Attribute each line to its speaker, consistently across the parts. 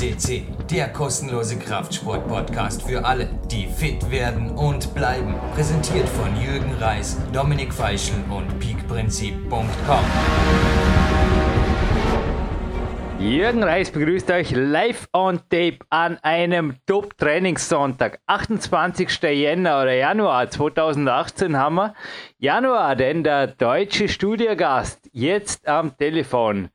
Speaker 1: CC, der kostenlose Kraftsport-Podcast für alle, die fit werden und bleiben. Präsentiert von Jürgen Reis, Dominik Feischl und peakprinzip.com.
Speaker 2: Jürgen Reis begrüßt euch live on tape an einem Top-Trainingssonntag. 28. Jänner oder Januar 2018 haben wir. Januar, denn der deutsche Studiogast jetzt am Telefon.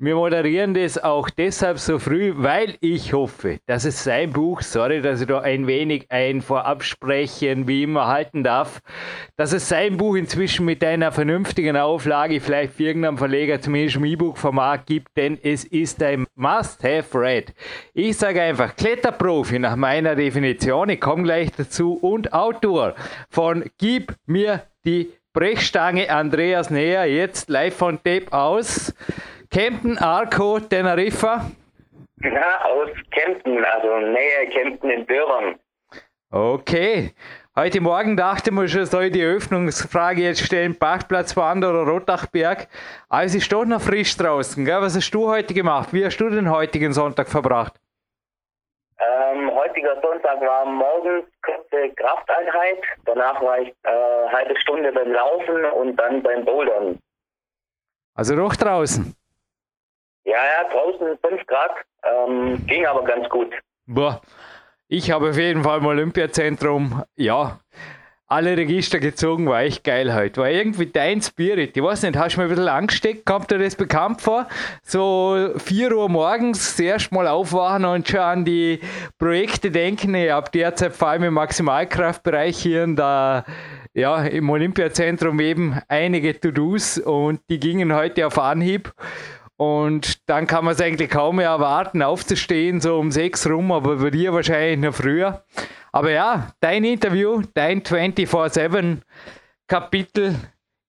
Speaker 2: Wir moderieren das auch deshalb so früh, weil ich hoffe, dass es sein Buch, sorry, dass ich da ein wenig ein Vorabsprechen wie immer halten darf, dass es sein Buch inzwischen mit einer vernünftigen Auflage vielleicht für irgendeinen Verleger zumindest im E-Book-Format gibt, denn es ist ein Must-Have-Read. Ich sage einfach Kletterprofi nach meiner Definition, ich komme gleich dazu, und Autor von Gib mir die Brechstange Andreas Näher, jetzt live von Tape aus. Kempten, Arco, Teneriffa?
Speaker 3: Ja, aus Kempten, also Nähe Kempten in Bürern.
Speaker 2: Okay. Heute Morgen dachte man schon, soll ich die Öffnungsfrage jetzt stellen, Parkplatzwander oder Rotachberg. Aber es ist doch noch frisch draußen. Gell? Was hast du heute gemacht? Wie hast du den heutigen Sonntag verbracht?
Speaker 3: Ähm, heutiger Sonntag war morgens kurze Krafteinheit. Danach war ich äh, halbe Stunde beim Laufen und dann beim Bouldern.
Speaker 2: Also doch draußen?
Speaker 3: Ja, ja, draußen 5 Grad, ähm, ging aber ganz gut.
Speaker 2: Boah, ich habe auf jeden Fall im Olympiazentrum, ja, alle Register gezogen, war echt geil heute. War irgendwie dein Spirit. Ich weiß nicht, hast du mir ein bisschen angesteckt? Kommt dir das bekannt vor? So 4 Uhr morgens das Mal aufwachen und schon an die Projekte denken. Ich habe derzeit vor allem im Maximalkraftbereich hier in der, ja, im Olympiazentrum eben einige To-Dos und die gingen heute auf Anhieb. Und dann kann man es eigentlich kaum mehr erwarten, aufzustehen, so um sechs rum, aber bei dir wahrscheinlich noch früher. Aber ja, dein Interview, dein 24-7 Kapitel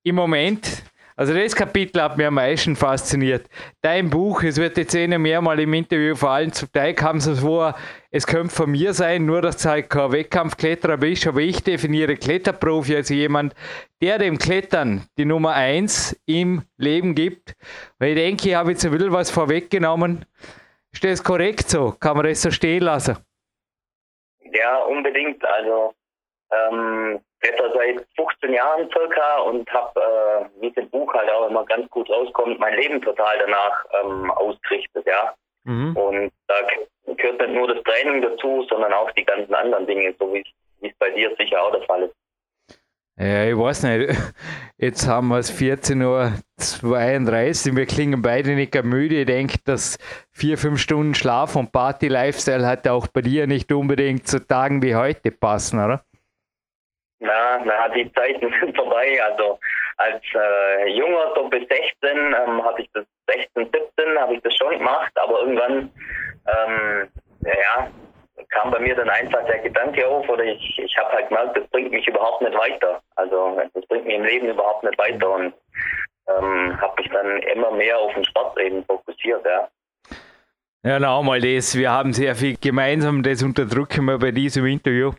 Speaker 2: im Moment also das Kapitel hat mir am meisten fasziniert. Dein Buch, es wird jetzt eh nicht mehrmal im Interview vor allem zum Teil kam es vor, es könnte von mir sein, nur dass du halt kein Wettkampfkletterer bist, aber ich definiere Kletterprofi als jemand, der dem Klettern die Nummer eins im Leben gibt. Weil ich denke, ich habe jetzt ein bisschen was vorweggenommen. Ist das korrekt so? Kann man das so stehen lassen?
Speaker 3: Ja, unbedingt. Also ähm, Wetter seit 15 Jahren circa und habe, äh, wie das Buch halt auch immer ganz gut rauskommt, mein Leben total danach ähm, ausgerichtet, ja. Mhm. Und da gehört nicht nur das Training dazu, sondern auch die ganzen anderen Dinge, so wie es bei dir sicher auch der Fall ist.
Speaker 2: Ja, ich weiß nicht. Jetzt haben wir es 14.32 Uhr. Wir klingen beide nicht müde. Ich denke, dass vier, fünf Stunden Schlaf und Party-Lifestyle hat auch bei dir nicht unbedingt zu Tagen wie heute passen, oder?
Speaker 3: Na, na, die Zeiten sind vorbei. Also als äh, Junger, so bis 16, ähm, habe ich das 16, 17 habe ich das schon gemacht, aber irgendwann, ähm, ja, kam bei mir dann einfach der Gedanke auf oder ich, ich habe halt gemerkt, das bringt mich überhaupt nicht weiter. Also das bringt mich im Leben überhaupt nicht weiter und ähm, habe mich dann immer mehr auf den Sport eben fokussiert, ja.
Speaker 2: Ja, noch mal das. Wir haben sehr viel gemeinsam, das unterdrücken wir bei diesem Interview.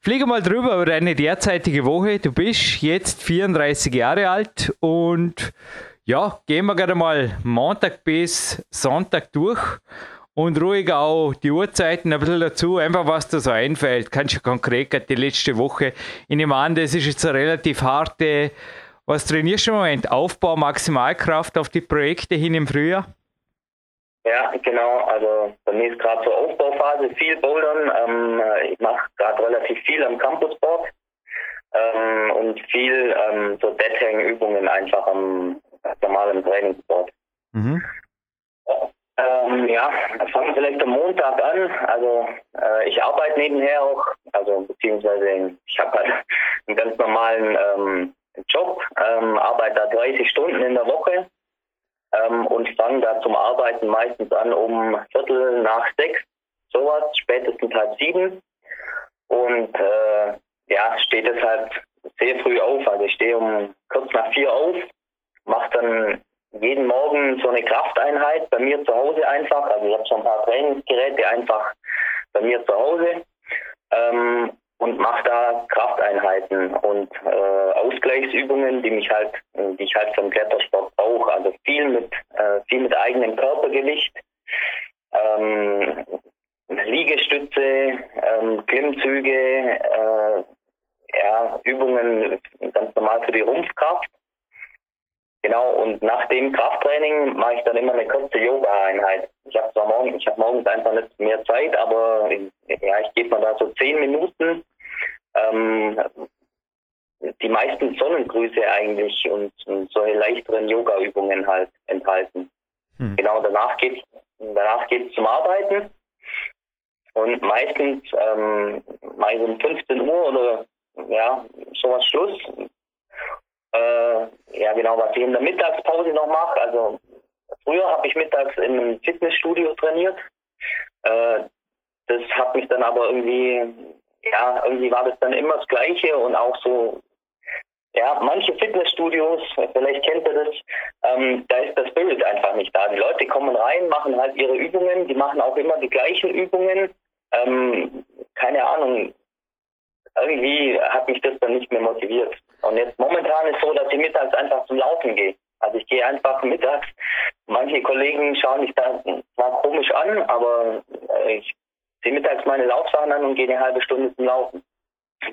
Speaker 2: Fliege mal drüber über deine derzeitige Woche. Du bist jetzt 34 Jahre alt und ja, gehen wir gerade mal Montag bis Sonntag durch und ruhig auch die Uhrzeiten ein bisschen dazu, einfach was da so einfällt. Kannst du konkret gerade die letzte Woche. Ich nehme an, das ist jetzt eine relativ harte, was trainierst du im Moment? Aufbau, Maximalkraft auf die Projekte hin im Frühjahr?
Speaker 3: Ja, genau. Also bei mir ist gerade so Aufbauphase, viel Bouldern. Ähm, ich mache gerade relativ viel am Campusboard ähm, und viel ähm, so Deadhang-Übungen einfach am normalen Trainingsboard. Mhm. Ähm, ja, fangen vielleicht am Montag an. Also äh, ich arbeite nebenher auch, also beziehungsweise ich habe halt einen ganz normalen ähm, Job, ähm, arbeite da 30 Stunden in der Woche ähm, und fange da zum Arbeiten an um Viertel nach sechs, sowas, spätestens halb sieben. Und äh, ja, steht deshalb sehr früh auf. Also ich stehe um kurz nach vier auf, mache dann jeden Morgen so eine Krafteinheit bei mir zu Hause einfach. Also ich habe so ein paar Trainingsgeräte einfach bei mir zu Hause. Ähm, und mache da Krafteinheiten und äh, Ausgleichsübungen, die mich halt, die ich halt vom Klettersport brauche. Also viel mit äh, viel mit eigenem Körpergewicht. ähm, Liegestütze, ähm, Klimmzüge, äh, ja, Übungen für die Rumpfkraft. Genau, und nach dem Krafttraining mache ich dann immer eine kurze Yoga-Einheit. Ich habe zwar morgen, ich habe morgens einfach nicht mehr Zeit, aber ja, ich gebe mir da so zehn Minuten. Ähm, die meisten Sonnengrüße eigentlich und, und solche leichteren Yoga-Übungen halt enthalten. Hm. Genau, danach geht's, danach geht's zum Arbeiten. Und meistens, ähm, meistens um 15 Uhr oder ja, sowas Schluss. Äh, ja, genau, was ich in der Mittagspause noch mache. Also früher habe ich mittags in einem Fitnessstudio trainiert. Äh, das hat mich dann aber irgendwie, ja, irgendwie war das dann immer das Gleiche und auch so, ja, manche Fitnessstudios, vielleicht kennt ihr das, ähm, da ist das Bild einfach nicht da. Die Leute kommen rein, machen halt ihre Übungen, die machen auch immer die gleichen Übungen. Ähm, keine Ahnung, irgendwie hat mich das dann nicht mehr motiviert. Und jetzt momentan ist so, dass ich mittags einfach zum Laufen gehe. Also ich gehe einfach mittags. Manche Kollegen schauen mich da zwar komisch an, aber äh, ich ziehe mittags meine Laufsachen an und gehe eine halbe Stunde zum Laufen.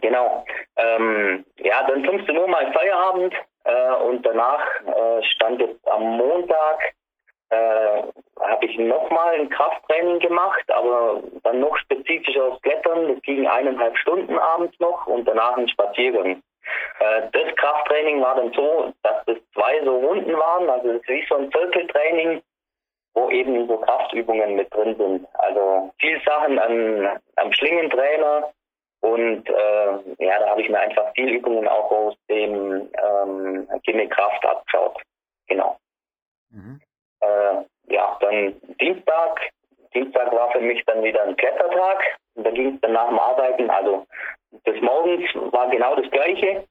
Speaker 3: Genau. Ähm, ja, dann 15 Uhr mal Feierabend äh, und danach äh, stand jetzt am Montag äh, habe ich nochmal ein Krafttraining gemacht, aber dann noch spezifischer aufs Klettern. Das ging eineinhalb Stunden abends noch und danach ein Spaziergang. Äh, das Krafttraining war dann so, dass das zwei so Runden waren, also es ist wie so ein Zirkeltraining, wo eben so Kraftübungen mit drin sind. Also viel Sachen an, am Schlingentrainer und äh, ja, da habe ich mir einfach viel Übungen auch aus dem ähm, Kraft abgeschaut. Genau. Mhm. Äh, ja, dann Dienstag. Dienstag war für mich dann wieder ein Klettertag. Und da ging es dann nach dem Arbeiten, also des Morgens war genau das Gleiche.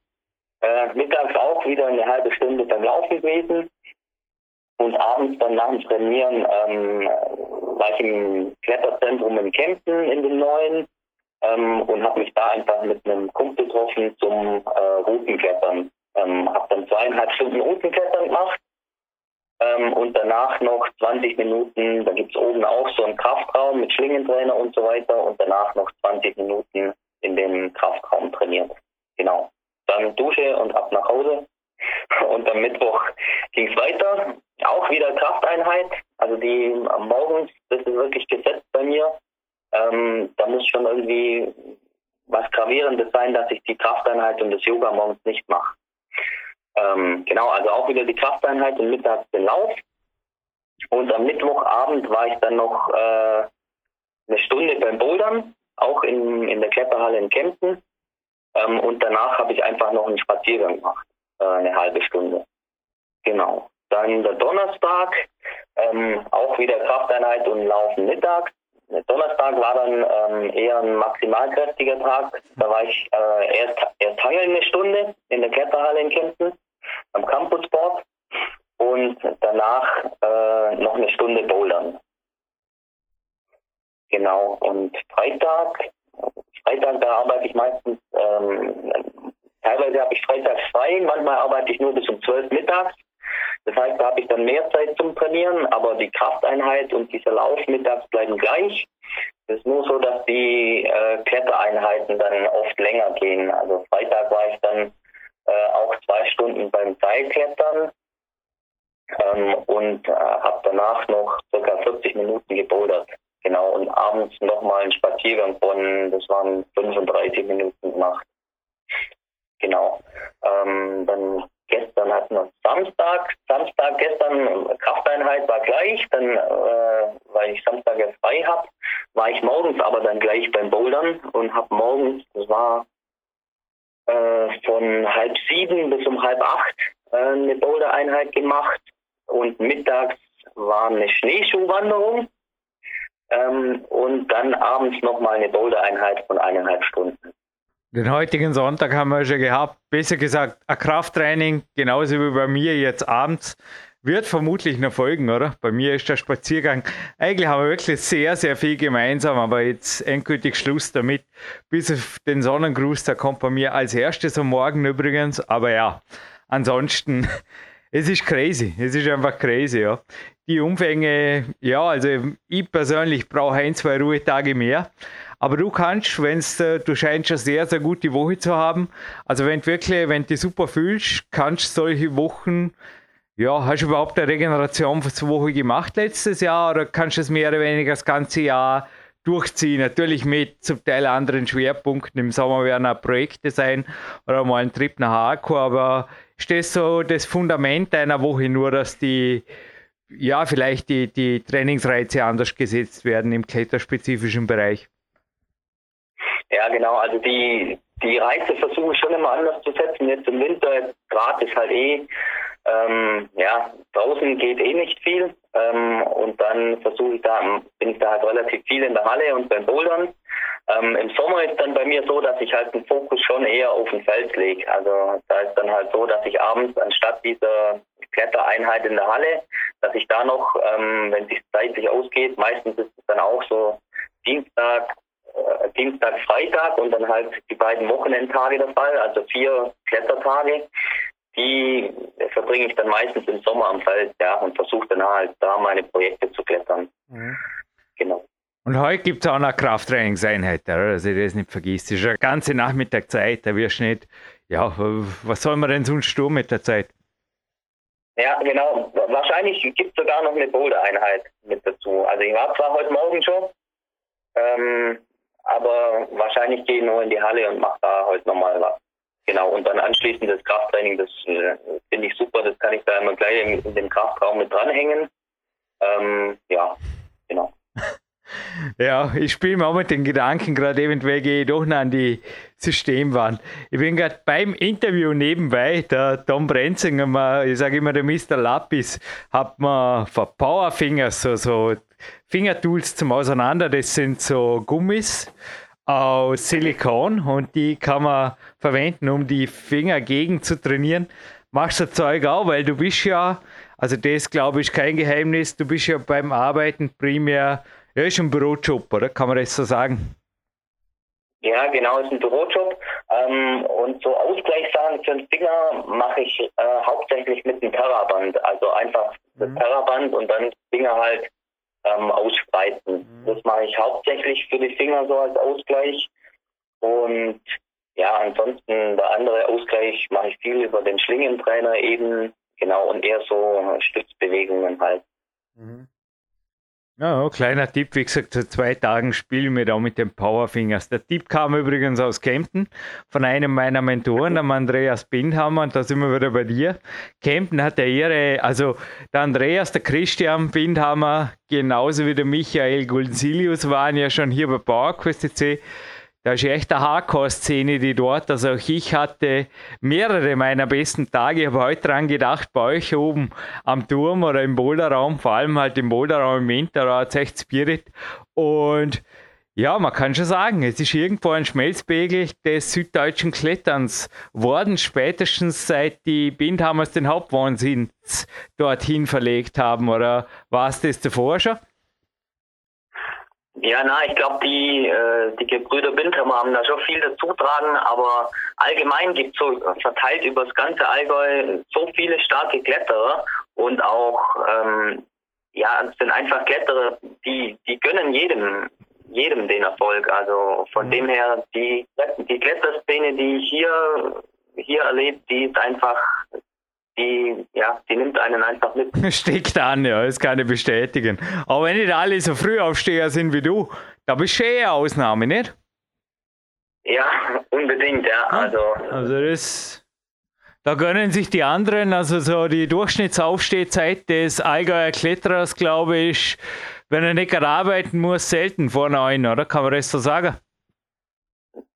Speaker 3: Äh, mittags auch wieder eine halbe Stunde beim Laufen gewesen. Und abends dann nach dem Trainieren ähm, war ich im Kletterzentrum in Kempten in dem neuen ähm, und habe mich da einfach mit einem Kumpel getroffen zum äh, Routenklettern. Ähm, habe dann zweieinhalb Stunden Routenklettern gemacht ähm, und danach noch 20 Minuten, da gibt es oben auch so einen Kraftraum mit Schlingentrainer und so weiter und danach noch 20 Minuten in dem Kraftraum trainiert. Genau. Dann Dusche und ab nach Hause. Und am Mittwoch ging es weiter. Auch wieder Krafteinheit. Also die am morgens, das ist wirklich gesetzt bei mir. Ähm, da muss schon irgendwie was Gravierendes sein, dass ich die Krafteinheit und das Yoga morgens nicht mache. Ähm, genau, also auch wieder die Krafteinheit und mittags den Lauf. Und am Mittwochabend war ich dann noch äh, eine Stunde beim Bouldern, auch in, in der Kletterhalle in Kempten. Ähm, und danach habe ich einfach noch einen Spaziergang gemacht, äh, eine halbe Stunde. Genau. Dann der Donnerstag, ähm, auch wieder Krafteinheit und Laufen mittags. Der Donnerstag war dann ähm, eher ein maximalkräftiger Tag. Da war ich äh, erst, erst hangeln eine Stunde in der Kletterhalle in Kempten am Campusboard und danach äh, noch eine Stunde Bouldern. Genau, und Freitag, Freitag, da arbeite ich meistens, ähm, teilweise habe ich Freitag frei, manchmal arbeite ich nur bis um 12 mittags. Das heißt, da habe ich dann mehr Zeit zum Trainieren, aber die Krafteinheit und dieser Lauf mittags bleiben gleich. Es ist nur so, dass die äh, Klettereinheiten dann oft länger gehen. Also Freitag war ich dann äh, auch zwei Stunden beim Seilklettern ähm, und äh, habe danach noch circa 40 Minuten gebouldert. Genau, und abends nochmal einen Spaziergang von, das waren 35 Minuten gemacht. Genau. Ähm, dann gestern hatten wir Samstag. Samstag gestern Krafteinheit war gleich, dann äh, weil ich Samstag ja frei habe, war ich morgens aber dann gleich beim Bouldern und habe morgens, das war äh, von halb sieben bis um halb acht äh, eine Boulder-Einheit gemacht und mittags war eine Schneeschuhwanderung ähm, und dann abends nochmal eine Boulder-Einheit von eineinhalb Stunden.
Speaker 2: Den heutigen Sonntag haben wir schon gehabt, besser gesagt ein Krafttraining, genauso wie bei mir jetzt abends. Wird vermutlich noch folgen, oder? Bei mir ist der Spaziergang. Eigentlich haben wir wirklich sehr, sehr viel gemeinsam, aber jetzt endgültig Schluss damit. Bis auf den Sonnengruß, der kommt bei mir als erstes am Morgen übrigens. Aber ja, ansonsten es ist crazy. Es ist einfach crazy, ja. Die Umfänge, ja, also ich persönlich brauche ein, zwei Ruhetage mehr. Aber du kannst, wenn äh, du scheinst eine sehr, sehr gute Woche zu haben. Also wenn du wirklich, wenn du dich super fühlst, kannst du solche Wochen, ja, hast du überhaupt eine Regenerationswoche gemacht letztes Jahr oder kannst du es mehr oder weniger das ganze Jahr durchziehen? Natürlich mit zum Teil anderen Schwerpunkten. Im Sommer werden auch Projekte sein oder mal ein Trip nach Arco, aber das so das Fundament einer Woche, nur dass die ja, vielleicht die, die Trainingsreize anders gesetzt werden im kletterspezifischen Bereich.
Speaker 3: Ja, genau. Also die, die Reize versuche ich schon immer anders zu setzen. Jetzt im Winter, gerade ist halt eh, ähm, ja, draußen geht eh nicht viel. Ähm, und dann versuche ich da, bin ich da halt relativ viel in der Halle und beim Bouldern. Ähm, Im Sommer ist dann bei mir so, dass ich halt den Fokus schon eher auf den Fels lege. Also da ist dann halt so, dass ich abends anstatt dieser Klettereinheit in der Halle, dass ich da noch, ähm, wenn es sich zeitlich ausgeht, meistens ist es dann auch so Dienstag, äh, Dienstag, Freitag und dann halt die beiden Wochenendtage der Fall, also vier Klettertage. Die verbringe ich dann meistens im Sommer am Feld, ja, und versuche dann halt da meine Projekte zu klettern. Mhm.
Speaker 2: Genau. Und heute gibt es auch noch Krafttrainingseinheit, also ich das nicht vergisst. Das ist eine ganze Nachmittag Zeit, da wirst du nicht, ja, was soll man denn sonst tun mit der Zeit?
Speaker 3: Ja, genau. Wahrscheinlich gibt es sogar noch eine Boulder-Einheit mit dazu. Also ich war zwar heute Morgen schon, ähm, aber wahrscheinlich gehe ich nur in die Halle und mache da heute nochmal was. Genau, und dann anschließend das Krafttraining, das äh, finde ich super, das kann ich da immer gleich in, in dem Kraftraum mit dranhängen. Ähm, ja.
Speaker 2: Ja, ich spiele mir auch mit den Gedanken, gerade eventuell gehe ich doch noch an die Systemwand. Ich bin gerade beim Interview nebenbei, der Tom Brenzinger, ich sage immer der Mr. Lapis, hat mir von Powerfingers so, so Fingertools zum Auseinander. Das sind so Gummis aus Silikon und die kann man verwenden, um die Finger gegen zu trainieren. Machst du Zeug auch, weil du bist ja, also das glaube ich kein Geheimnis, du bist ja beim Arbeiten primär, ja, ist ein Bürojob, oder? Kann man das so sagen?
Speaker 3: Ja, genau, ist ein Bürojob. Ähm, und so Ausgleichssachen für den Finger mache ich äh, hauptsächlich mit dem Terraband. Also einfach das mhm. Terraband und dann Finger halt ähm, ausbreiten. Mhm. Das mache ich hauptsächlich für die Finger so als Ausgleich. Und ja, ansonsten der andere Ausgleich mache ich viel über den Schlingentrainer eben, genau, und eher so Stützbewegungen halt. Mhm.
Speaker 2: Ja, kleiner Tipp, wie gesagt, vor zwei Tagen spielen wir da mit den Powerfingers. Der Tipp kam übrigens aus Kempten von einem meiner Mentoren, dem Andreas Bindhammer, und da sind wir wieder bei dir. Kempten hat der Ehre, also der Andreas, der Christian Bindhammer, genauso wie der Michael Gulsilius waren ja schon hier bei PowerQuest da ist echt eine Hardcore-Szene, die dort, also auch ich hatte mehrere meiner besten Tage. Ich habe heute dran gedacht, bei euch oben am Turm oder im Boulderraum, vor allem halt im Boulderraum im Winter, da hat echt Spirit. Und ja, man kann schon sagen, es ist irgendwo ein Schmelzpegel des süddeutschen Kletterns worden, spätestens seit die Bindhammers den Hauptwohnsitz dorthin verlegt haben. Oder war es das davor schon?
Speaker 3: Ja, na, ich glaube, die, äh, die Gebrüder Bindhammer haben da schon viel dazu tragen, aber allgemein gibt es so verteilt über das ganze Allgäu so viele starke Kletterer und auch, ähm, ja, es sind einfach Kletterer, die, die gönnen jedem, jedem den Erfolg. Also von mhm. dem her, die, die Kletterszene, die ich hier, hier erlebt, die ist einfach die, ja, die nimmt einen einfach mit.
Speaker 2: Steckt an, ja, das kann ich bestätigen. Aber wenn nicht alle so früh aufsteher sind wie du, da bist du eher Ausnahme, nicht?
Speaker 3: Ja, unbedingt, ja. Also,
Speaker 2: also das. Da gönnen sich die anderen, also so die Durchschnittsaufstehzeit des Allgäuer Kletterers, glaube ich, wenn er nicht gerade arbeiten muss, selten vor neun, oder? Kann man das so sagen?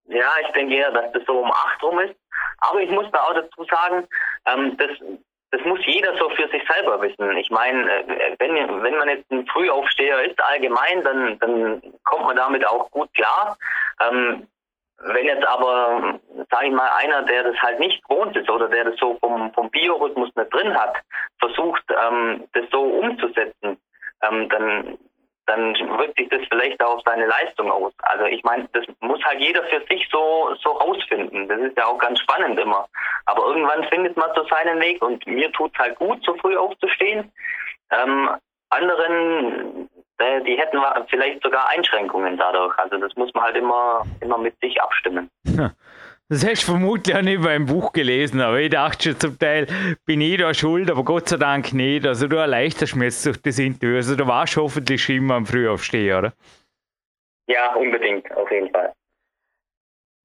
Speaker 3: Ja, ich denke eher, dass das so um acht rum ist. Aber ich muss da auch dazu sagen, ähm, das, das muss jeder so für sich selber wissen. Ich meine, äh, wenn, wenn man jetzt ein Frühaufsteher ist allgemein, dann, dann kommt man damit auch gut klar. Ähm, wenn jetzt aber, sage ich mal, einer, der das halt nicht gewohnt ist oder der das so vom, vom Biorhythmus nicht drin hat, versucht, ähm, das so umzusetzen, ähm, dann dann wirkt sich das vielleicht auch auf seine Leistung aus. Also ich meine, das muss halt jeder für sich so so rausfinden. Das ist ja auch ganz spannend immer. Aber irgendwann findet man so seinen Weg und mir tut es halt gut, so früh aufzustehen. Ähm, anderen, äh, die hätten vielleicht sogar Einschränkungen dadurch. Also das muss man halt immer, immer mit sich abstimmen.
Speaker 2: Das hast du vermutlich auch nicht beim Buch gelesen, aber ich dachte schon zum Teil, bin ich da schuld, aber Gott sei Dank nicht. Also du erleichterst mir jetzt durch das Interview. Also du warst hoffentlich schon immer am Frühaufstehen, oder?
Speaker 3: Ja, unbedingt, auf jeden Fall.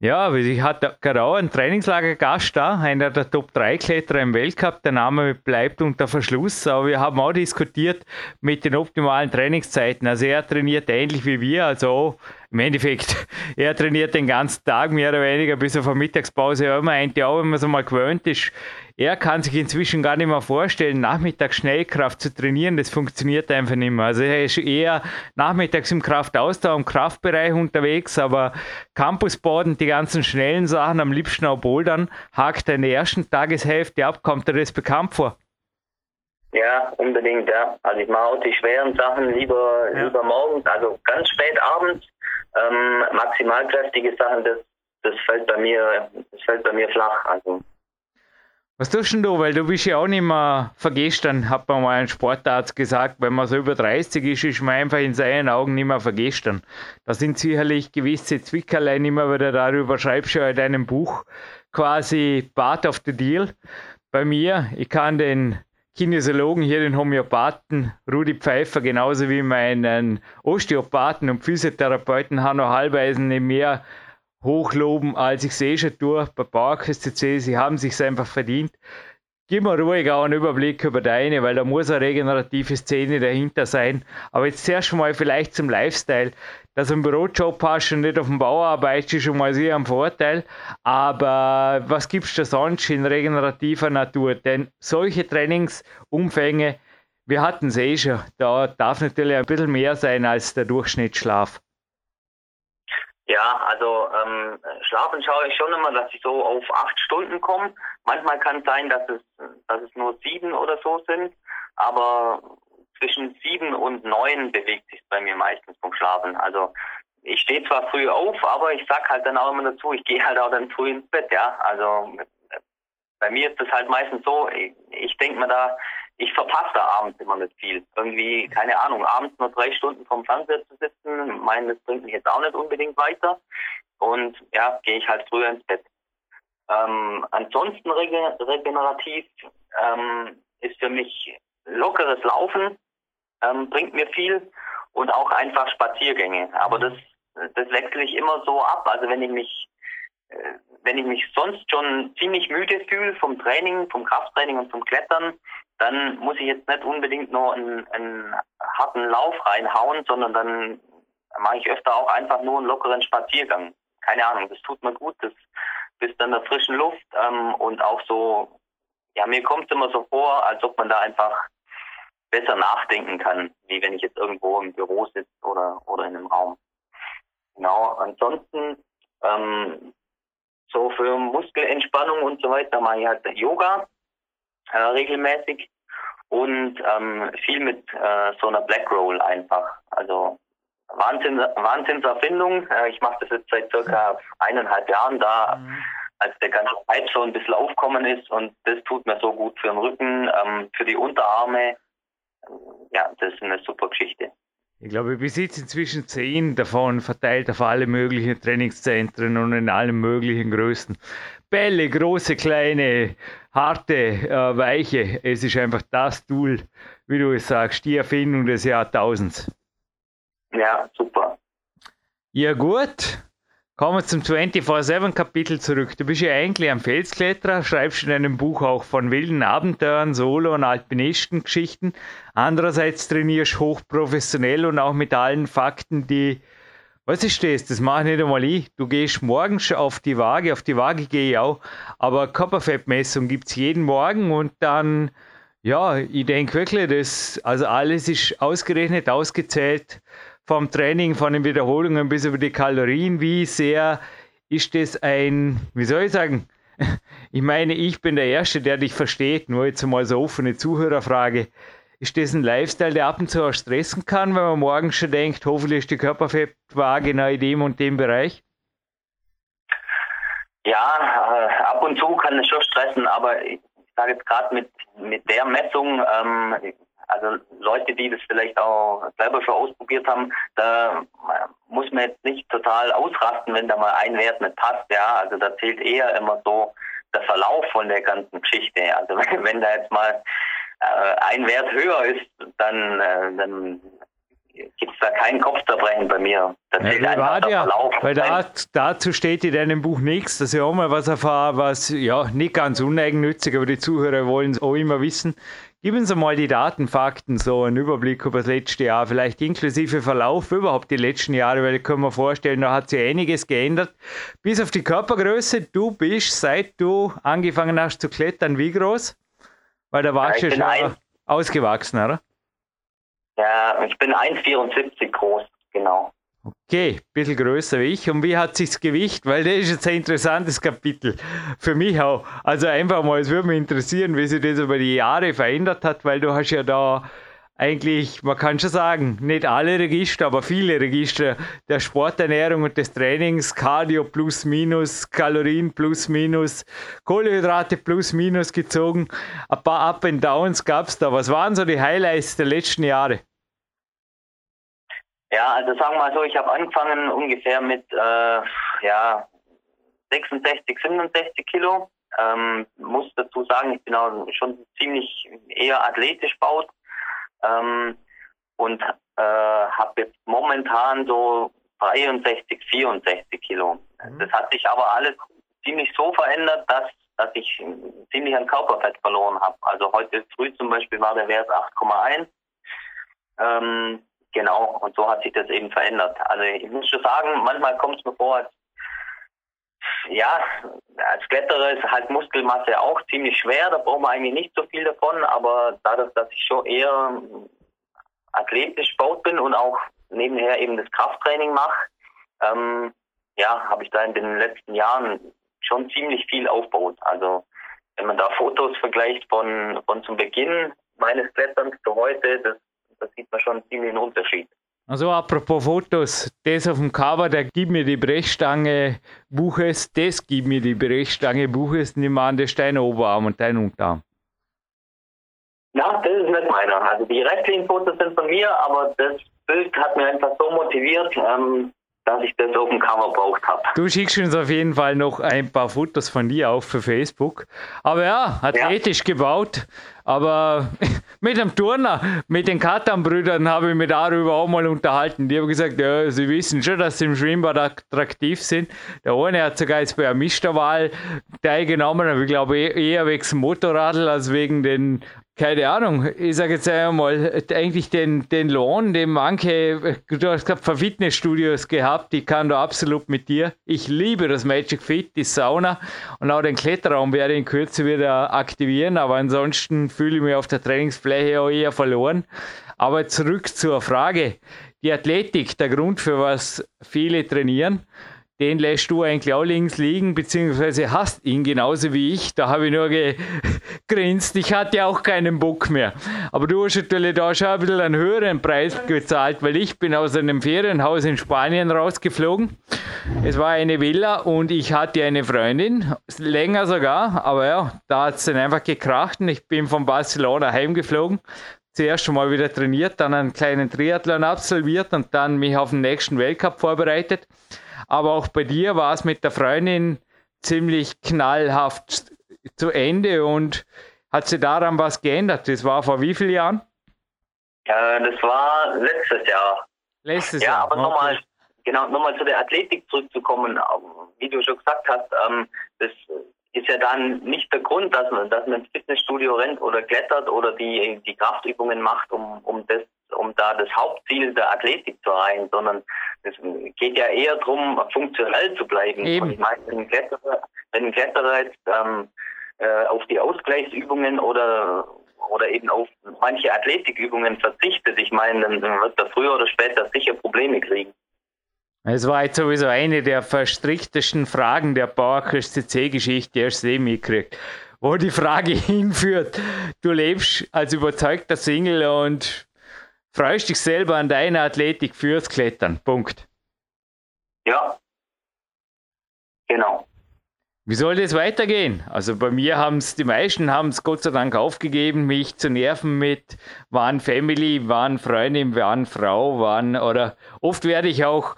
Speaker 2: Ja, ich hatte gerade auch einen Trainingslager-Gast da, einer der Top-3-Kletterer im Weltcup. Der Name bleibt unter Verschluss, aber wir haben auch diskutiert mit den optimalen Trainingszeiten. Also er trainiert ähnlich wie wir, also im Endeffekt, er trainiert den ganzen Tag mehr oder weniger bis auf eine Mittagspause. Ja, immer eigentlich auch, wenn man so mal gewöhnt ist. Er kann sich inzwischen gar nicht mehr vorstellen, nachmittags Schnellkraft zu trainieren. Das funktioniert einfach nicht mehr. Also er ist eher nachmittags im Kraftausdauer, im Kraftbereich unterwegs, aber Campusboarden, die ganzen schnellen Sachen, am liebsten auch Bouldern, hakt er in der ersten Tageshälfte ab. Kommt dir das bekannt vor?
Speaker 3: Ja, unbedingt, ja. Also ich mache auch die schweren Sachen lieber, ja. lieber morgens, also ganz spät abends. Ähm, maximalkräftige Sachen, das, das fällt bei mir, das fällt bei mir flach. Also.
Speaker 2: Was tust denn du? Weil du bist ja auch nicht mehr vergestern, hat mir mal ein Sportarzt gesagt, wenn man so über 30 ist, ist man einfach in seinen Augen nicht mehr vergestern. Da sind sicherlich gewisse Zwickerlein immer wieder darüber, schreibst du ja in deinem Buch quasi part of the deal. Bei mir, ich kann den Kinesiologen hier, den Homöopathen Rudi Pfeiffer, genauso wie meinen Osteopathen und Physiotherapeuten Hanno Halbeisen nicht mehr hochloben, als ich sehe schon tue bei CC. Sie haben sich einfach verdient. Gib mir ruhig auch einen Überblick über deine, weil da muss eine regenerative Szene dahinter sein. Aber jetzt zuerst mal vielleicht zum Lifestyle. Dass du einen Bürojob hast und nicht auf dem Bau arbeitest, ist schon mal sehr ein Vorteil. Aber was gibst du sonst in regenerativer Natur? Denn solche Trainingsumfänge, wir hatten es eh schon, da darf natürlich ein bisschen mehr sein als der Durchschnittsschlaf.
Speaker 3: Ja, also ähm, schlafen schaue ich schon immer, dass ich so auf acht Stunden komme. Manchmal kann es sein, dass es, dass es nur sieben oder so sind, aber zwischen sieben und neun bewegt sich bei mir meistens vom Schlafen. Also ich stehe zwar früh auf, aber ich sag halt dann auch immer dazu, ich gehe halt auch dann früh ins Bett, ja. Also bei mir ist das halt meistens so, ich, ich denke mir da, ich verpasse da abends immer nicht viel. Irgendwie, keine Ahnung, abends nur drei Stunden vom Fernseher zu sitzen, meinen, das bringt mich jetzt auch nicht unbedingt weiter. Und ja, gehe ich halt früher ins Bett. Ähm, ansonsten rege regenerativ ähm, ist für mich lockeres Laufen, ähm, bringt mir viel und auch einfach Spaziergänge. Aber das, das wechsle ich immer so ab. Also wenn ich mich wenn ich mich sonst schon ziemlich müde fühle vom Training, vom Krafttraining und vom Klettern, dann muss ich jetzt nicht unbedingt nur einen, einen harten Lauf reinhauen, sondern dann mache ich öfter auch einfach nur einen lockeren Spaziergang. Keine Ahnung, das tut mir gut, das bist dann der frischen Luft ähm, und auch so, ja, mir kommt es immer so vor, als ob man da einfach besser nachdenken kann, wie wenn ich jetzt irgendwo im Büro sitze oder, oder in einem Raum. Genau, ansonsten ähm, so für Muskelentspannung und so weiter mache ich halt Yoga äh, regelmäßig und ähm, viel mit äh, so einer Black Roll einfach. Also Wahnsinn, Wahnsinnserfindung. Äh, ich mache das jetzt seit circa eineinhalb Jahren da, mhm. als der ganze Hype so ein bisschen aufkommen ist und das tut mir so gut für den Rücken, ähm, für die Unterarme. Ja, das ist eine super Geschichte.
Speaker 2: Ich glaube, ich besitze inzwischen zehn davon, verteilt auf alle möglichen Trainingszentren und in allen möglichen Größen. Bälle, große, kleine, harte, äh, weiche. Es ist einfach das Tool, wie du es sagst, die Erfindung des Jahrtausends.
Speaker 3: Ja, super.
Speaker 2: Ja, gut. Kommen wir zum 24-7-Kapitel zurück. Du bist ja eigentlich ein Felskletterer, schreibst in deinem Buch auch von wilden Abenteuern, Solo- und Alpinistengeschichten. Andererseits trainierst du hochprofessionell und auch mit allen Fakten, die. Was ist das? Das mache ich nicht einmal ich. Du gehst morgens auf die Waage, auf die Waage gehe ich auch, aber Körperfettmessung gibt es jeden Morgen und dann, ja, ich denke wirklich, dass, also alles ist ausgerechnet, ausgezählt vom Training, von den Wiederholungen bis über die Kalorien, wie sehr ist das ein, wie soll ich sagen, ich meine, ich bin der Erste, der dich versteht, nur jetzt mal so offene Zuhörerfrage. Ist das ein Lifestyle, der ab und zu auch stressen kann, wenn man morgens schon denkt, hoffentlich ist die Körperfettwaage genau in dem und dem Bereich?
Speaker 3: Ja, äh, ab und zu kann es schon stressen, aber ich sage jetzt gerade mit, mit der Messung, ähm, also Leute, die das vielleicht auch selber schon ausprobiert haben, da muss man jetzt nicht total ausrasten, wenn da mal ein Wert nicht passt. Ja, also da zählt eher immer so der Verlauf von der ganzen Geschichte. Also wenn da jetzt mal äh, ein Wert höher ist, dann, äh, dann gibt es da keinen Kopfzerbrechen bei mir.
Speaker 2: Das ja, einfach der ja, Verlauf. Weil da, dazu steht in deinem Buch nichts, dass ich auch mal was erfahre, was ja nicht ganz uneigennützig, aber die Zuhörer wollen es auch immer wissen. Gib uns einmal die Datenfakten, so einen Überblick über das letzte Jahr, vielleicht inklusive Verlauf überhaupt die letzten Jahre, weil ich kann mir vorstellen, da hat sich einiges geändert. Bis auf die Körpergröße, du bist, seit du angefangen hast zu klettern, wie groß? Weil da warst du ja, schon ein... ausgewachsen, oder?
Speaker 3: Ja, ich bin 1,74 groß, genau.
Speaker 2: Okay, bisschen größer wie ich. Und wie hat sich das Gewicht? Weil das ist jetzt ein interessantes Kapitel. Für mich auch. Also einfach mal, es würde mich interessieren, wie sich das über die Jahre verändert hat, weil du hast ja da eigentlich, man kann schon sagen, nicht alle Register, aber viele Register der Sporternährung und des Trainings, Cardio plus minus, Kalorien plus minus, Kohlenhydrate plus minus gezogen. Ein paar Up and Downs gab es da. Was waren so die Highlights der letzten Jahre?
Speaker 3: Ja, also sagen wir mal so, ich habe angefangen ungefähr mit äh, ja, 66, 67 Kilo. Ähm, muss dazu sagen, ich bin auch schon ziemlich eher athletisch baut ähm, und äh, habe jetzt momentan so 63, 64 Kilo. Mhm. Das hat sich aber alles ziemlich so verändert, dass dass ich ziemlich an Körperfett verloren habe. Also heute früh zum Beispiel war der Wert 8,1. Ähm, Genau, und so hat sich das eben verändert. Also ich muss schon sagen, manchmal kommt es mir vor, als ja, als Kletterer ist halt Muskelmasse auch ziemlich schwer, da braucht man eigentlich nicht so viel davon, aber dadurch, dass ich schon eher athletisch baut bin und auch nebenher eben das Krafttraining mache, ähm, ja, habe ich da in den letzten Jahren schon ziemlich viel aufgebaut. Also wenn man da Fotos vergleicht von, von zum Beginn meines Kletterns zu heute, das da sieht man schon ziemlich einen Unterschied.
Speaker 2: Also apropos Fotos, das auf dem Cover, der Gib mir die Brechstange Buches, das Gib mir die Brechstange Buches, nimm an der Stein Oberarm und dein Unterarm.
Speaker 3: Ja, das ist nicht meiner. Also die restlichen Fotos sind von mir, aber das Bild hat mir einfach so motiviert, ähm, dass ich das auf dem Cover braucht habe.
Speaker 2: Du schickst uns auf jeden Fall noch ein paar Fotos von dir auf für Facebook. Aber ja, athletisch ja. gebaut. Aber mit dem Turner, mit den Katan-Brüdern habe ich mich darüber auch mal unterhalten. Die haben gesagt, ja, sie wissen schon, dass sie im Schwimmbad attraktiv sind. Der eine hat sogar jetzt bei einer Mischterwahl teilgenommen, aber ich glaube eher wegen dem Motorradl als wegen den keine Ahnung, ich sage jetzt einmal, eigentlich den, den Lohn, den manche, du hast gerade von Fitnessstudios gehabt, die kann da absolut mit dir. Ich liebe das Magic Fit, die Sauna und auch den Kletterraum werde ich in Kürze wieder aktivieren, aber ansonsten fühle ich mich auf der Trainingsfläche auch eher verloren. Aber zurück zur Frage. Die Athletik, der Grund, für was viele trainieren den lässt du eigentlich auch links liegen, beziehungsweise hast ihn genauso wie ich. Da habe ich nur gegrinst. Ich hatte auch keinen Bock mehr. Aber du hast natürlich da schon ein bisschen einen höheren Preis gezahlt, weil ich bin aus einem Ferienhaus in Spanien rausgeflogen. Es war eine Villa und ich hatte eine Freundin, länger sogar, aber ja, da hat es dann einfach gekracht und ich bin von Barcelona heimgeflogen zuerst schon mal wieder trainiert, dann einen kleinen Triathlon absolviert und dann mich auf den nächsten Weltcup vorbereitet. Aber auch bei dir war es mit der Freundin ziemlich knallhaft zu Ende und hat sich daran was geändert? Das war vor wie vielen Jahren?
Speaker 3: Äh, das war letztes Jahr.
Speaker 2: Letztes
Speaker 3: ja,
Speaker 2: Jahr.
Speaker 3: Ja, aber okay. nochmal genau, nochmal zu der Athletik zurückzukommen, wie du schon gesagt hast, ähm, das ist ja dann nicht der Grund, dass man, dass man ins Fitnessstudio rennt oder klettert oder die, die Kraftübungen macht, um, um das, da das Hauptziel der Athletik zu erreichen, sondern es geht ja eher darum, funktionell zu bleiben.
Speaker 2: Eben.
Speaker 3: Und ich meine, wenn ein Kletterer, wenn ein Kletterer jetzt ähm, äh, auf die Ausgleichsübungen oder oder eben auf manche Athletikübungen verzichtet, ich meine, dann wird er früher oder später sicher Probleme kriegen.
Speaker 2: Es war jetzt sowieso eine der verstricktesten Fragen der PowerQuest CC-Geschichte, erst je mitgekriegt. Wo die Frage hinführt, du lebst als überzeugter Single und freust dich selber an deiner Athletik fürs Klettern. Punkt.
Speaker 3: Ja. Genau.
Speaker 2: Wie soll das weitergehen? Also bei mir haben es, die meisten haben es Gott sei Dank aufgegeben, mich zu nerven mit wann Family, wann Freundin, wann Frau, wann oder oft werde ich auch,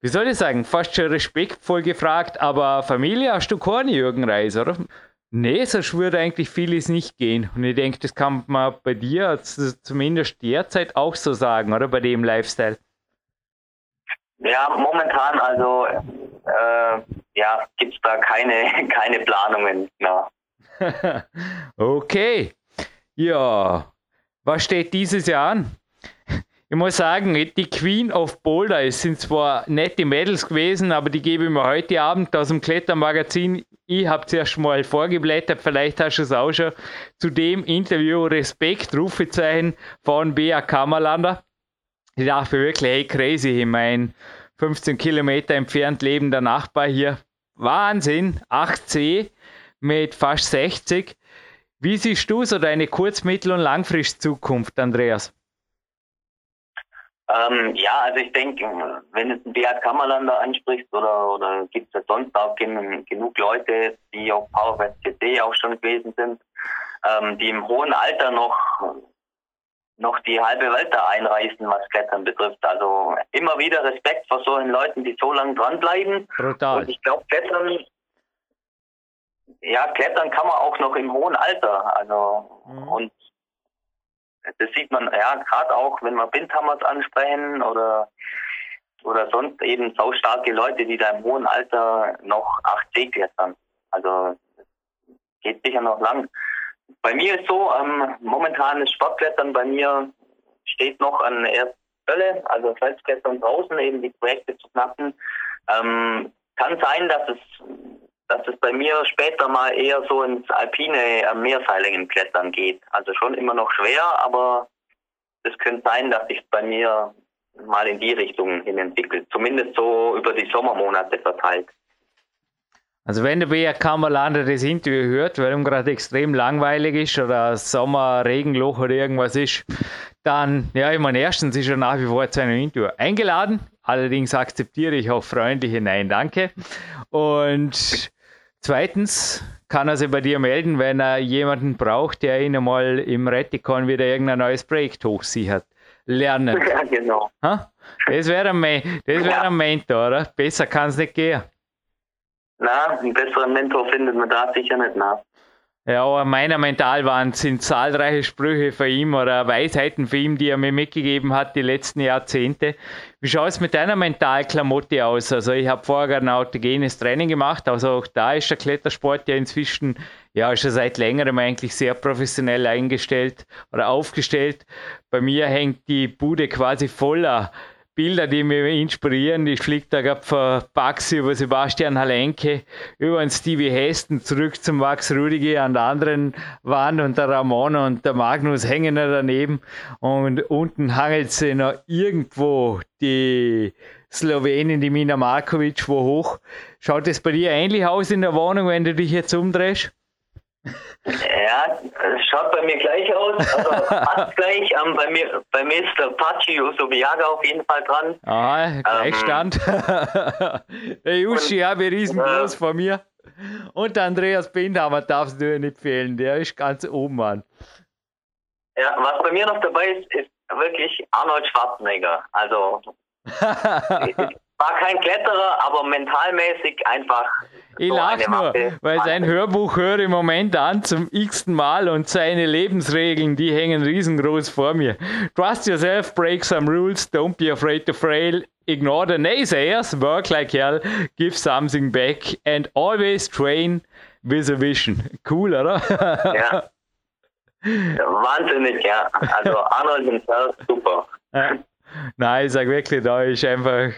Speaker 2: wie soll ich sagen, fast schon respektvoll gefragt, aber Familie hast du keine, Jürgen Reis, oder? Nee, so würde eigentlich vieles nicht gehen. Und ich denke, das kann man bei dir zumindest derzeit auch so sagen, oder bei dem Lifestyle.
Speaker 3: Ja, momentan also äh, ja, gibt es da keine, keine Planungen.
Speaker 2: Okay. Ja, was steht dieses Jahr an? Ich muss sagen, die Queen of Boulder, es sind zwar nette Mädels gewesen, aber die gebe ich mir heute Abend aus dem Klettermagazin. Ich habe zuerst mal vorgeblättert, vielleicht hast du es auch schon, zu dem Interview Respekt, Rufezeichen von Bea Kammerlander. Ich dachte wirklich, hey, crazy, ich meine, 15 Kilometer entfernt lebender Nachbar hier. Wahnsinn, 8C mit fast 60. Wie siehst du so deine Kurz-, Mittel- und Langfrist-Zukunft, Andreas?
Speaker 3: Ähm, ja, also ich denke, wenn es ein Beat Kammerlander ansprichst oder, oder gibt es ja sonst auch gen genug Leute, die auf PowerWest CC auch schon gewesen sind, ähm, die im hohen Alter noch noch die halbe Welt da einreißen, was Klettern betrifft. Also immer wieder Respekt vor solchen Leuten, die so lange dranbleiben.
Speaker 2: Brutal.
Speaker 3: Und ich glaube, Klettern, ja, Klettern kann man auch noch im hohen Alter. Also, mhm. und das sieht man ja gerade auch, wenn wir Windhammers ansprechen oder oder sonst eben so starke Leute, die da im hohen Alter noch 8C klettern. Also geht sicher noch lang. Bei mir ist so, ähm, momentan ist Sportklettern bei mir steht noch an erster Stelle, also Felsklettern draußen, eben die Projekte zu knacken. Ähm, kann sein, dass es, dass es bei mir später mal eher so ins alpine äh, Meerseilingen klettern geht. Also schon immer noch schwer, aber es könnte sein, dass sich bei mir mal in die Richtung hin entwickelt. Zumindest so über die Sommermonate verteilt.
Speaker 2: Also wenn der BR Kammerlander das Interview hört, weil ihm gerade extrem langweilig ist oder Sommer, Regenloch oder irgendwas ist, dann, ja, ich meine, erstens ist er nach wie vor zu einem Interview eingeladen. Allerdings akzeptiere ich auch freundliche Nein, danke. Und zweitens kann er sich bei dir melden, wenn er jemanden braucht, der ihn einmal im Retticon wieder irgendein neues Projekt hochsichert. Lernen.
Speaker 3: Ja, genau.
Speaker 2: Ha? Das wäre ein, wär ja. ein Mentor, oder? Besser kann es nicht gehen.
Speaker 3: Na, einen besseren Mentor findet man da sicher nicht, na.
Speaker 2: Ja, aber meiner Mentalwand sind zahlreiche Sprüche von ihm oder Weisheiten von ihm, die er mir mitgegeben hat die letzten Jahrzehnte. Wie schaut es mit deiner Mentalklamotte aus? Also ich habe vorher ein autogenes Training gemacht, also auch da ist der Klettersport ja inzwischen ja schon seit längerem eigentlich sehr professionell eingestellt oder aufgestellt. Bei mir hängt die Bude quasi voller Bilder, die mich inspirieren. Ich fliege da gerade von Baxi über Sebastian Halenke, über den Stevie Heston zurück zum Max Rudiger an der anderen Wand und der Ramon und der Magnus hängen da daneben und unten hangelt sie noch irgendwo die Slowenin, die Mina Markovic, wo hoch. Schaut es bei dir ähnlich aus in der Wohnung, wenn du dich jetzt umdrehst?
Speaker 3: Ja, es schaut bei mir gleich aus. Also fast gleich. Ähm, bei, mir, bei mir ist der Pachi Usobiaga auf jeden Fall dran.
Speaker 2: Ah, Gleichstand. Ähm, der Yushi habe ich riesengroß äh, von mir. Und der Andreas Bindhammer darfst du nicht fehlen. Der ist ganz oben, Mann.
Speaker 3: Ja, was bei mir noch dabei ist, ist wirklich Arnold Schwarzenegger. Also war kein Kletterer, aber mentalmäßig einfach.
Speaker 2: Ich so lache nur, weil sein Hörbuch höre im Moment an zum x-ten Mal und seine Lebensregeln, die hängen riesengroß vor mir. Trust yourself, break some rules, don't be afraid to fail, ignore the naysayers, work like hell, give something back and always train with a vision. Cool, oder?
Speaker 3: ja. Wahnsinnig, ja. Also Arnold himself, super.
Speaker 2: Nein, ich sage wirklich, da ist einfach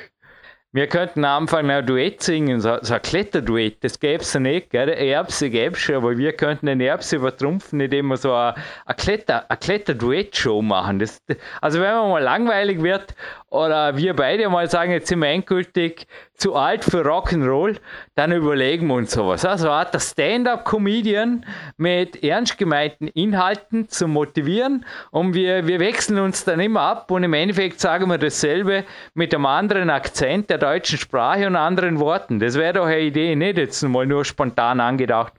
Speaker 2: wir könnten anfangen, ein Duett singen, so, so ein Kletterduett. Das gäbe es ja nicht, gell? Erbse gäbe es schon, aber wir könnten den Erbse übertrumpfen, indem wir so eine Kletterduett-Show machen. Das, also, wenn man mal langweilig wird oder wir beide mal sagen, jetzt sind wir endgültig zu alt für Rock'n'Roll, dann überlegen wir uns sowas. Also hat der Stand-up-Comedian mit ernst gemeinten Inhalten zu motivieren und wir, wir wechseln uns dann immer ab und im Endeffekt sagen wir dasselbe mit einem anderen Akzent der deutschen Sprache und anderen Worten. Das wäre doch eine Idee, nicht jetzt mal nur spontan angedacht.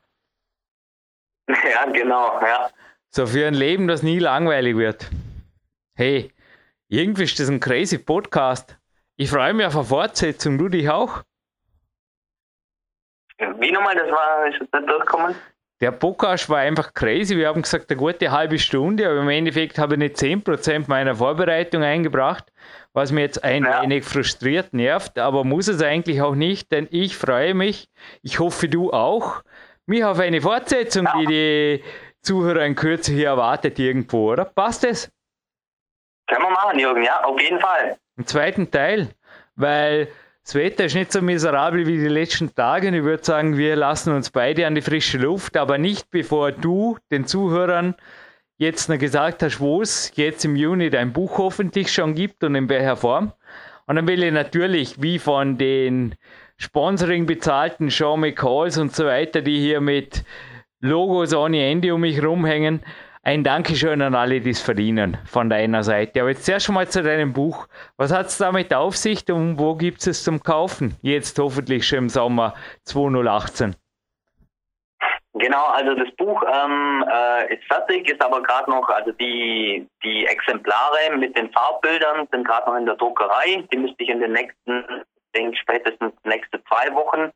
Speaker 3: Ja, genau, ja.
Speaker 2: So für ein Leben, das nie langweilig wird. Hey, irgendwie ist das ein crazy Podcast. Ich freue mich auf eine Fortsetzung. Du dich auch?
Speaker 3: Wie nochmal, das war, ist das nicht durchgekommen?
Speaker 2: Der Podcast war einfach crazy. Wir haben gesagt, eine gute halbe Stunde, aber im Endeffekt habe ich nicht 10% meiner Vorbereitung eingebracht, was mir jetzt ein ja. wenig frustriert nervt, aber muss es eigentlich auch nicht, denn ich freue mich, ich hoffe du auch, mich auf eine Fortsetzung, ja. die die Zuhörer in Kürze hier erwartet irgendwo, oder? Passt es?
Speaker 3: Können wir machen, Jürgen, ja, auf jeden Fall.
Speaker 2: Im zweiten Teil, weil das Wetter ist nicht so miserabel wie die letzten Tage. Und ich würde sagen, wir lassen uns beide an die frische Luft, aber nicht bevor du den Zuhörern jetzt noch gesagt hast, wo es jetzt im Juni dein Buch hoffentlich schon gibt und in welcher Form. Und dann will ich natürlich, wie von den Sponsoring bezahlten Sean McCalls und so weiter, die hier mit Logos ohne Ende um mich rumhängen, ein Dankeschön an alle, die es verdienen von deiner Seite. Aber jetzt schon mal zu deinem Buch. Was hat es damit auf sich und wo gibt es zum Kaufen? Jetzt hoffentlich schon im Sommer 2018.
Speaker 3: Genau, also das Buch ähm, äh, ist fertig, ist aber gerade noch, also die, die Exemplare mit den Farbbildern sind gerade noch in der Druckerei. Die müsste ich in den nächsten, denke spätestens nächste zwei Wochen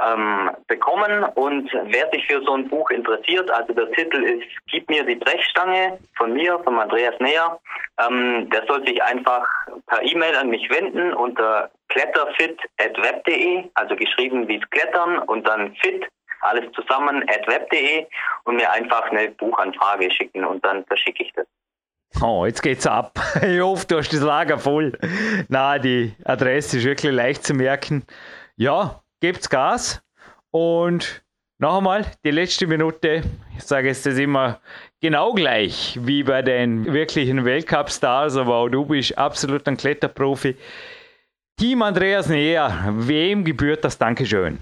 Speaker 3: ähm, bekommen. Und wer sich für so ein Buch interessiert, also der Titel ist Gib mir die Brechstange von mir, von Andreas Neher, ähm, der soll sich einfach per E-Mail an mich wenden unter kletterfit.web.de, also geschrieben wie es Klettern und dann fit, alles zusammen, at web.de und mir einfach eine Buchanfrage schicken und dann verschicke ich das.
Speaker 2: Oh, jetzt geht's ab. Ich hoffe, du hast das Lager voll. Na, die Adresse ist wirklich leicht zu merken. Ja, gebt's Gas und noch einmal die letzte Minute. Ich sage es das immer genau gleich wie bei den wirklichen Weltcup-Stars, aber auch du bist absolut ein Kletterprofi. Team Andreas Näher, wem gebührt das Dankeschön?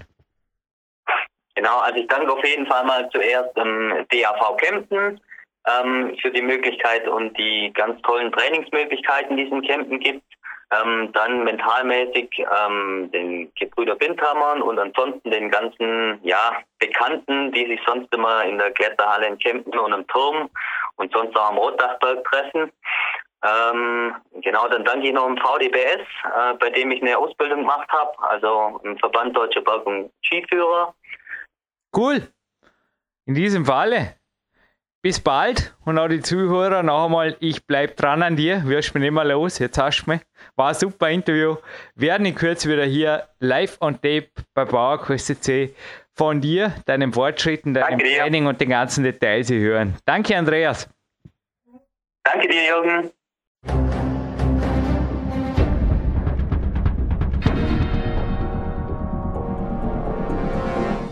Speaker 3: Genau, also ich danke auf jeden Fall mal zuerst ähm, DAV Kempten ähm, für die Möglichkeit und die ganz tollen Trainingsmöglichkeiten, die es in Kempten gibt. Ähm, dann mentalmäßig ähm, den Gebrüder Bindhammern und ansonsten den ganzen ja, Bekannten, die sich sonst immer in der Kletterhalle in Kempten und im Turm und sonst auch am Rotdachberg treffen. Ähm, genau, dann danke ich noch im VDBS, äh, bei dem ich eine Ausbildung gemacht habe, also im Verband Deutscher Berg- und Skiführer.
Speaker 2: Cool. In diesem Falle bis bald und auch die Zuhörer noch einmal, ich bleibe dran an dir, wirst mich nicht mehr los, jetzt hast du mich. War ein super Interview. Werden in Kürze wieder hier live on tape bei PowerQuest CC von dir, deinen Fortschritten, deinem Training und den ganzen Details hören. Danke, Andreas.
Speaker 3: Danke dir, Jürgen.